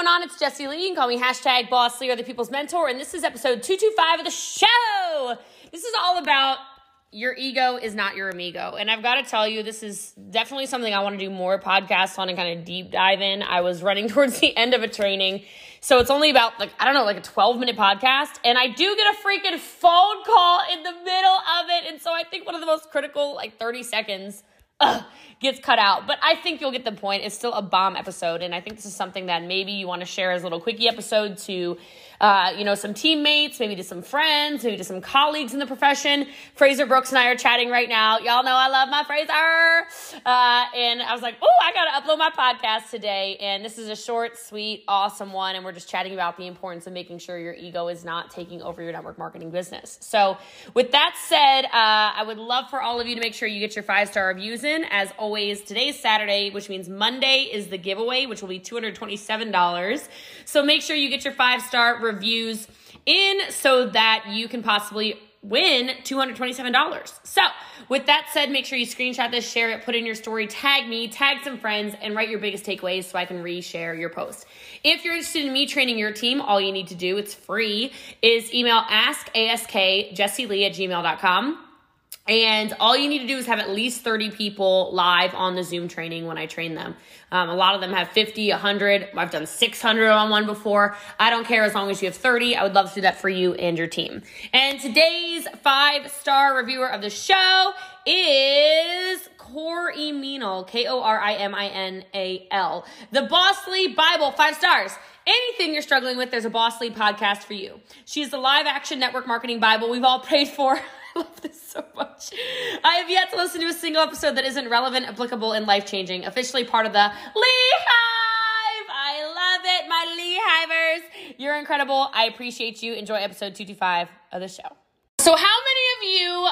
going on? It's Jessie Lee. You can call me hashtag Boss Lee or the People's Mentor, and this is episode 225 of the show. This is all about your ego is not your amigo. And I've got to tell you, this is definitely something I want to do more podcasts on and kind of deep dive in. I was running towards the end of a training. So it's only about like, I don't know, like a 12 minute podcast. And I do get a freaking phone call in the middle of it. And so I think one of the most critical, like 30 seconds uh, gets cut out. But I think you'll get the point. It's still a bomb episode. And I think this is something that maybe you want to share as a little quickie episode to, uh, you know, some teammates, maybe to some friends, maybe to some colleagues in the profession. Fraser Brooks and I are chatting right now. Y'all know I love my Fraser. Uh, and I was like, oh, I got to upload my podcast today. And this is a short, sweet, awesome one. And we're just chatting about the importance of making sure your ego is not taking over your network marketing business. So, with that said, uh, I would love for all of you to make sure you get your five star reviews in. As always, today's Saturday, which means Monday is the giveaway, which will be $227. So, make sure you get your five star reviews in so that you can possibly win $227. So, with that said, make sure you screenshot this, share it, put in your story, tag me, tag some friends, and write your biggest takeaways so I can reshare your post. If you're interested in me training your team, all you need to do, it's free, is email askaskjessielee at gmail.com. And all you need to do is have at least 30 people live on the Zoom training when I train them. Um, a lot of them have 50, 100. I've done 600 on one before. I don't care as long as you have 30. I would love to do that for you and your team. And today's five star reviewer of the show is Corey K O R I M I N A L. The Boss Lee Bible, five stars. Anything you're struggling with, there's a Boss Lee podcast for you. She's the live action network marketing Bible we've all prayed for. I love this so much. I have yet to listen to a single episode that isn't relevant, applicable, and life changing. Officially part of the Lee Hive. I love it, my Lee Hivers. You're incredible. I appreciate you. Enjoy episode 225 of the show. So, how many of you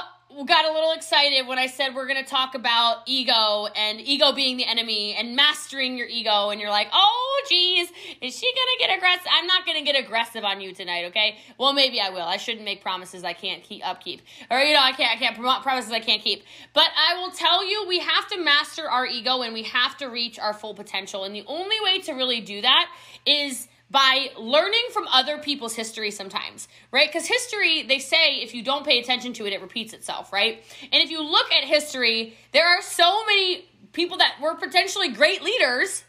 got a little excited when I said we're going to talk about ego and ego being the enemy and mastering your ego. And you're like, oh, geez, is she going to get aggressive? I'm not going to get aggressive on you tonight, okay? Well, maybe I will. I shouldn't make promises I can't keep upkeep. Or, you know, I can't, I can't promises I can't keep. But I will tell you, we have to master our ego and we have to reach our full potential. And the only way to really do that is by learning from other people's history sometimes, right? Because history, they say if you don't pay attention to it, it repeats itself, right? And if you look at history, there are so many people that were potentially great leaders,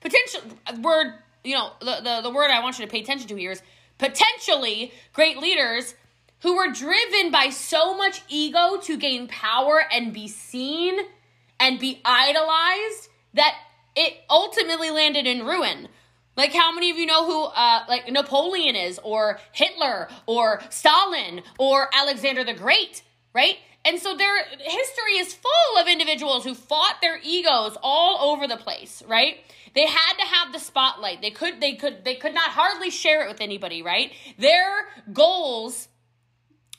potential word, you know, the, the, the word I want you to pay attention to here is potentially great leaders who were driven by so much ego to gain power and be seen and be idolized that it ultimately landed in ruin. Like, how many of you know who, uh, like, Napoleon is, or Hitler, or Stalin, or Alexander the Great, right? And so their history is full of individuals who fought their egos all over the place, right? They had to have the spotlight. They could, they could, they could not hardly share it with anybody, right? Their goals,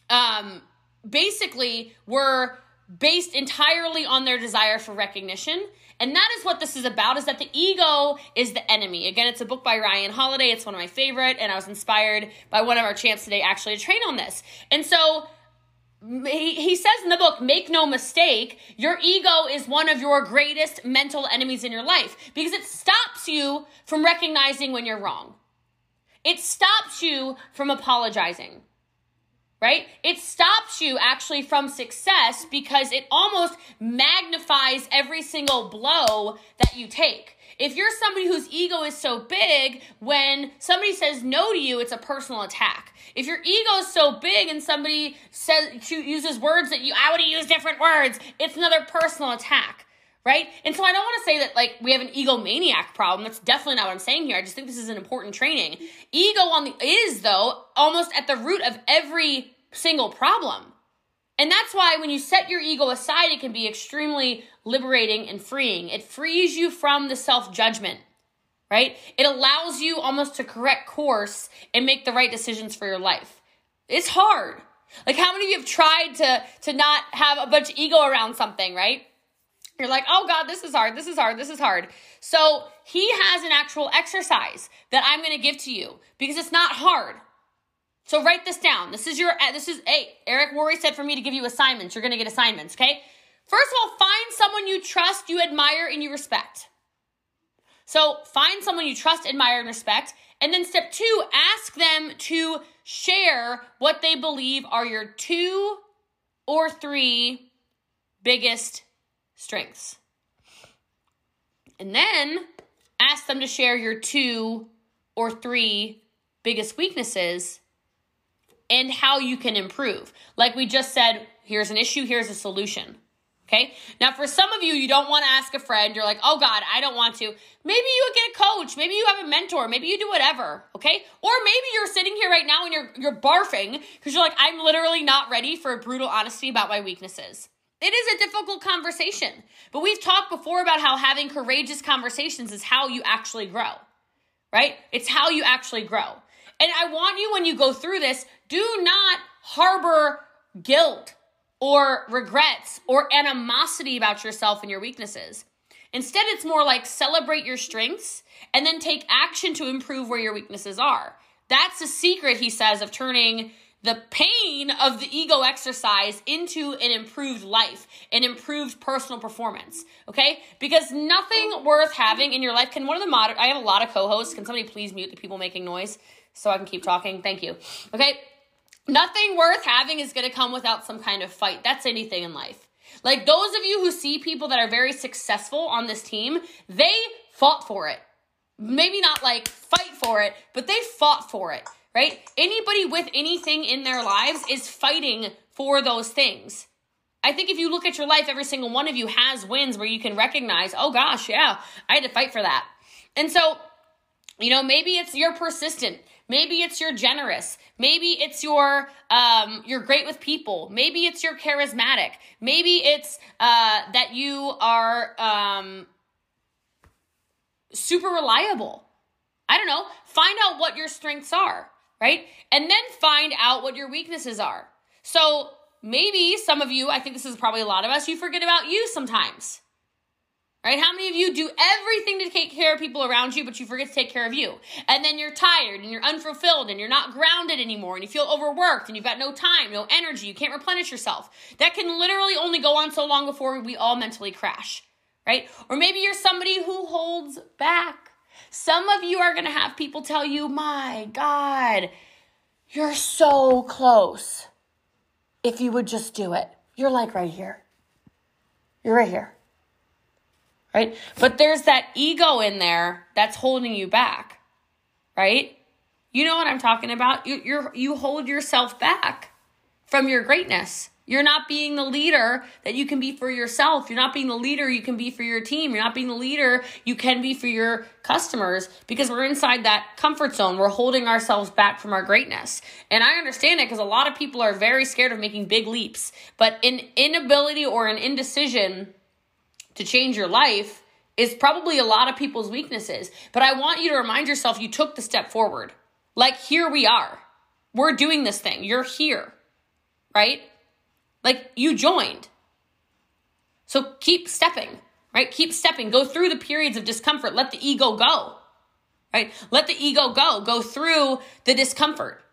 um, basically were based entirely on their desire for recognition and that is what this is about is that the ego is the enemy. Again, it's a book by Ryan Holiday. It's one of my favorite and I was inspired by one of our champs today actually to train on this. And so he, he says in the book, make no mistake, your ego is one of your greatest mental enemies in your life because it stops you from recognizing when you're wrong. It stops you from apologizing right? It stops you actually from success because it almost magnifies every single blow that you take. If you're somebody whose ego is so big, when somebody says no to you, it's a personal attack. If your ego is so big and somebody says uses words that you I would have used different words, it's another personal attack right? And so I don't want to say that like we have an egomaniac problem. That's definitely not what I'm saying here. I just think this is an important training. Ego on the is though almost at the root of every single problem. And that's why when you set your ego aside, it can be extremely liberating and freeing. It frees you from the self judgment, right? It allows you almost to correct course and make the right decisions for your life. It's hard. Like how many of you have tried to to not have a bunch of ego around something, right? You're like, oh God, this is hard, this is hard, this is hard. So he has an actual exercise that I'm gonna give to you because it's not hard. So write this down. This is your, this is, hey, Eric Worre said for me to give you assignments. You're going to get assignments, okay? First of all, find someone you trust, you admire, and you respect. So find someone you trust, admire, and respect. And then step two, ask them to share what they believe are your two or three biggest strengths. And then ask them to share your two or three biggest weaknesses and how you can improve. Like we just said, here's an issue, here's a solution. Okay. Now, for some of you, you don't want to ask a friend. You're like, oh God, I don't want to. Maybe you get a coach. Maybe you have a mentor. Maybe you do whatever. Okay. Or maybe you're sitting here right now and you're you're barfing because you're like, I'm literally not ready for a brutal honesty about my weaknesses. It is a difficult conversation, but we've talked before about how having courageous conversations is how you actually grow, right? It's how you actually grow. And I want you, when you go through this, do not harbor guilt or regrets or animosity about yourself and your weaknesses. Instead, it's more like celebrate your strengths and then take action to improve where your weaknesses are. That's the secret, he says, of turning the pain of the ego exercise into an improved life, an improved personal performance. Okay? Because nothing worth having in your life can one of the moder I have a lot of co-hosts. Can somebody please mute the people making noise so I can keep talking? Thank you. Okay? Nothing worth having is to come without some kind of fight. That's anything in life. Like those of you who see people that are very successful on this team, they fought for it. Maybe not like fight for it, but they fought for it, right? Anybody with anything in their lives is fighting for those things. I think if you look at your life, every single one of you has wins where you can recognize, oh gosh, yeah, I had to fight for that. And so, you know, maybe it's you're persistent. Maybe it's you're generous. Maybe it's your um, you're great with people. Maybe it's you're charismatic. Maybe it's uh, that you are um, super reliable. I don't know. Find out what your strengths are, right? And then find out what your weaknesses are. So maybe some of you, I think this is probably a lot of us, you forget about you sometimes. Right? How many of you do everything to take care of people around you, but you forget to take care of you? And then you're tired and you're unfulfilled and you're not grounded anymore and you feel overworked and you've got no time, no energy, you can't replenish yourself. That can literally only go on so long before we all mentally crash, right? Or maybe you're somebody who holds back. Some of you are going to have people tell you, my God, you're so close. If you would just do it, you're like right here. You're right here right? But there's that ego in there that's holding you back, right? You know what I'm talking about? You you you hold yourself back from your greatness. You're not being the leader that you can be for yourself. You're not being the leader you can be for your team. You're not being the leader you can be for your customers because we're inside that comfort zone. We're holding ourselves back from our greatness. And I understand it because a lot of people are very scared of making big leaps. But an inability or an indecision to change your life is probably a lot of people's weaknesses. But I want you to remind yourself you took the step forward. Like, here we are. We're doing this thing. You're here, right? Like, you joined. So keep stepping, right? Keep stepping. Go through the periods of discomfort. Let the ego go, right? Let the ego go. Go through the discomfort,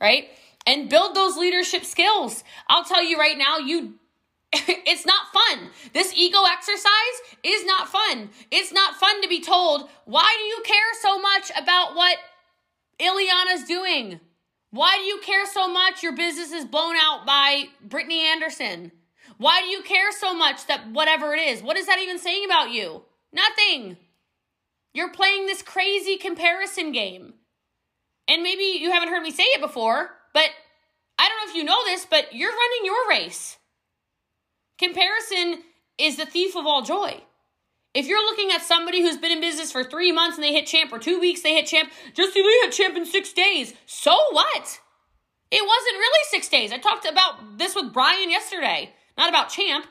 right? And build those leadership skills. I'll tell you right now, you it's not fun. This ego exercise is not fun. It's not fun to be told, why do you care so much about what Ileana's doing? Why do you care so much your business is blown out by Brittany Anderson? Why do you care so much that whatever it is? What is that even saying about you? Nothing. You're playing this crazy comparison game. And maybe you haven't heard me say it before, but I don't know if you know this, but you're running your race. Comparison is the thief of all joy. If you're looking at somebody who's been in business for three months and they hit champ, or two weeks they hit champ, Justin Lee hit champ in six days. So what? It wasn't really six days. I talked about this with Brian yesterday, not about champ,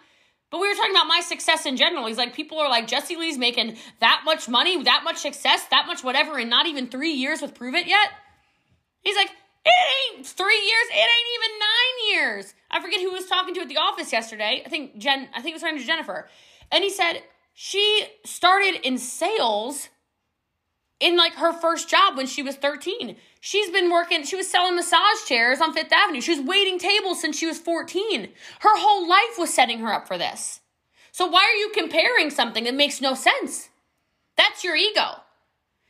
but we were talking about my success in general. He's like, people are like, Jessie Lee's making that much money, that much success, that much whatever, in not even three years with Pruvit yet. He's like, it ain't three years. It ain't even nine years. I forget who was talking to at the office yesterday. I think Jen, I think it was talking to Jennifer. And he said she started in sales in like her first job when she was 13. She's been working, she was selling massage chairs on Fifth Avenue. She was waiting tables since she was 14. Her whole life was setting her up for this. So why are you comparing something that makes no sense? That's your ego.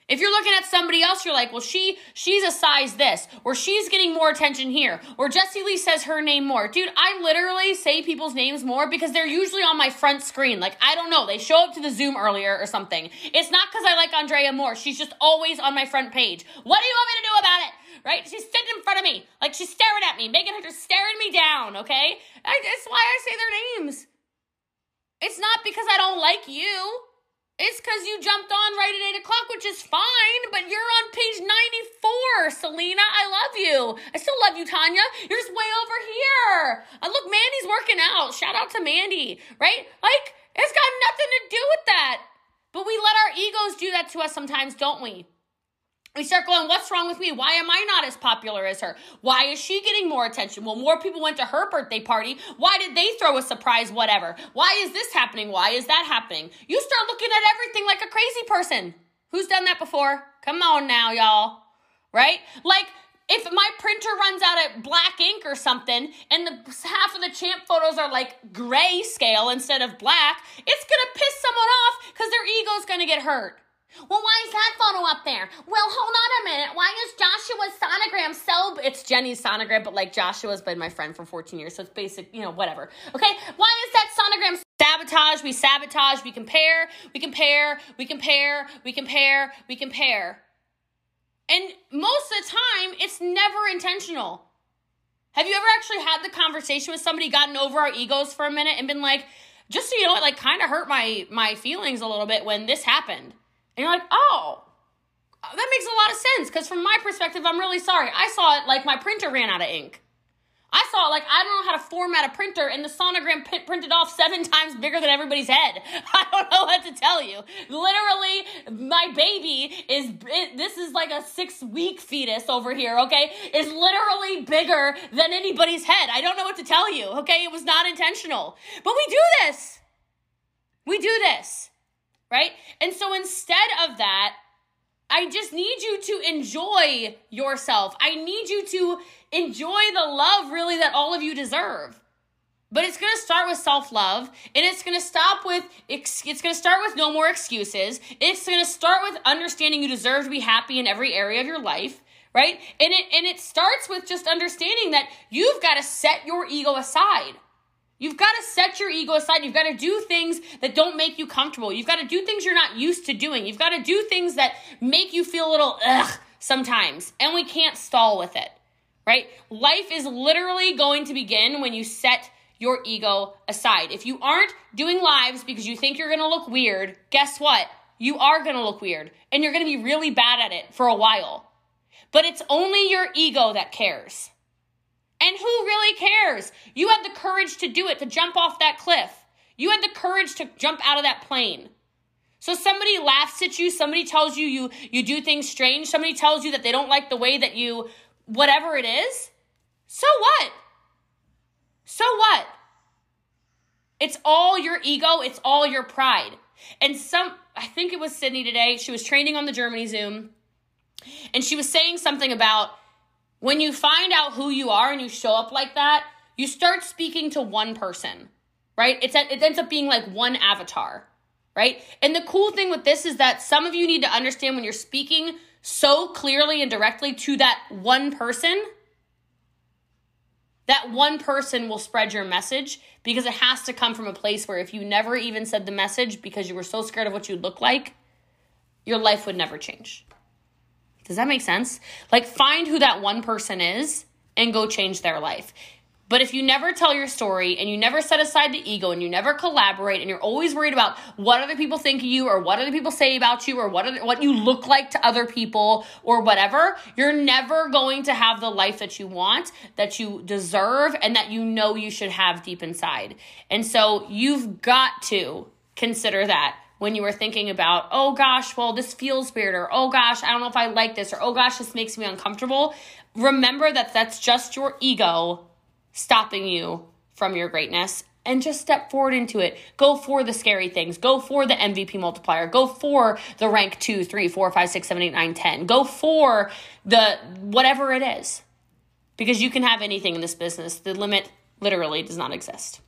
If you're looking at somebody else, you're like, well, she she's a size this, or she's getting more attention here, or Jessie Lee says her name more. Dude, I literally say people's names more because they're usually on my front screen. Like, I don't know, they show up to the Zoom earlier or something. It's not because I like Andrea more. She's just always on my front page. What do you want me to do about it? Right? She's sitting in front of me, like she's staring at me, making her just staring me down, okay? That's why I say their names. It's not because I don't like you. It's because you jumped on right at 8 o'clock, which is fine, but you're on page 94, Selena. I love you. I still love you, Tanya. You're just way over here. Uh, look, Mandy's working out. Shout out to Mandy, right? Like, it's got nothing to do with that. But we let our egos do that to us sometimes, don't we? We start going, what's wrong with me? Why am I not as popular as her? Why is she getting more attention? Well, more people went to her birthday party. Why did they throw a surprise, whatever? Why is this happening? Why is that happening? You start looking at everything like a crazy person. Who's done that before? Come on now, y'all. Right? Like, if my printer runs out of black ink or something and the half of the champ photos are like gray scale instead of black, it's gonna piss someone off because their ego's gonna get hurt. Well, why is that photo up there? Well, hold on a minute. Why is Joshua's sonogram so? It's Jenny's sonogram, but like Joshua's been my friend for 14 years, so it's basic, you know, whatever. Okay, why is that sonogram sabotage? We sabotage, we compare, we compare, we compare, we compare, we compare. And most of the time, it's never intentional. Have you ever actually had the conversation with somebody, gotten over our egos for a minute, and been like, just so you know, it like kind of hurt my my feelings a little bit when this happened and you're like, oh, that makes a lot of sense because from my perspective, I'm really sorry. I saw it like my printer ran out of ink. I saw it like I don't know how to format a printer, and the sonogram p- printed off seven times bigger than everybody's head. I don't know what to tell you. Literally, my baby is. It, this is like a six week fetus over here. Okay, is literally bigger than anybody's head. I don't know what to tell you. Okay, it was not intentional, but we do this. We do this right? And so instead of that, I just need you to enjoy yourself. I need you to enjoy the love really that all of you deserve. But it's going to start with self-love and it's going to stop with it's going to start with no more excuses. It's going to start with understanding you deserve to be happy in every area of your life, right? And it and it starts with just understanding that you've got to set your ego aside. You've got to set your ego aside. You've got to do things that don't make you comfortable. You've got to do things you're not used to doing. You've got to do things that make you feel a little ugh sometimes. And we can't stall with it, right? Life is literally going to begin when you set your ego aside. If you aren't doing lives because you think you're going to look weird, guess what? You are going to look weird and you're going to be really bad at it for a while. But it's only your ego that cares. And who really cares? You had the courage to do it, to jump off that cliff. You had the courage to jump out of that plane. So somebody laughs at you, somebody tells you you you do things strange, somebody tells you that they don't like the way that you whatever it is. So what? So what? It's all your ego, it's all your pride. And some I think it was Sydney today, she was training on the Germany Zoom and she was saying something about when you find out who you are and you show up like that, you start speaking to one person, right? It's it ends up being like one avatar, right? And the cool thing with this is that some of you need to understand when you're speaking so clearly and directly to that one person, that one person will spread your message because it has to come from a place where if you never even said the message because you were so scared of what you'd look like, your life would never change. Does that make sense? Like, find who that one person is and go change their life. But if you never tell your story and you never set aside the ego and you never collaborate and you're always worried about what other people think of you or what other people say about you or what other, what you look like to other people or whatever, you're never going to have the life that you want, that you deserve and that you know you should have deep inside. And so you've got to consider that when you were thinking about, oh gosh, well, this feels weird, or oh gosh, I don't know if I like this, or oh gosh, this makes me uncomfortable, remember that that's just your ego stopping you from your greatness and just step forward into it. Go for the scary things. Go for the MVP multiplier. Go for the rank two, three, four, five, six, seven, eight, nine, ten. Go for the whatever it is. Because you can have anything in this business. The limit literally does not exist.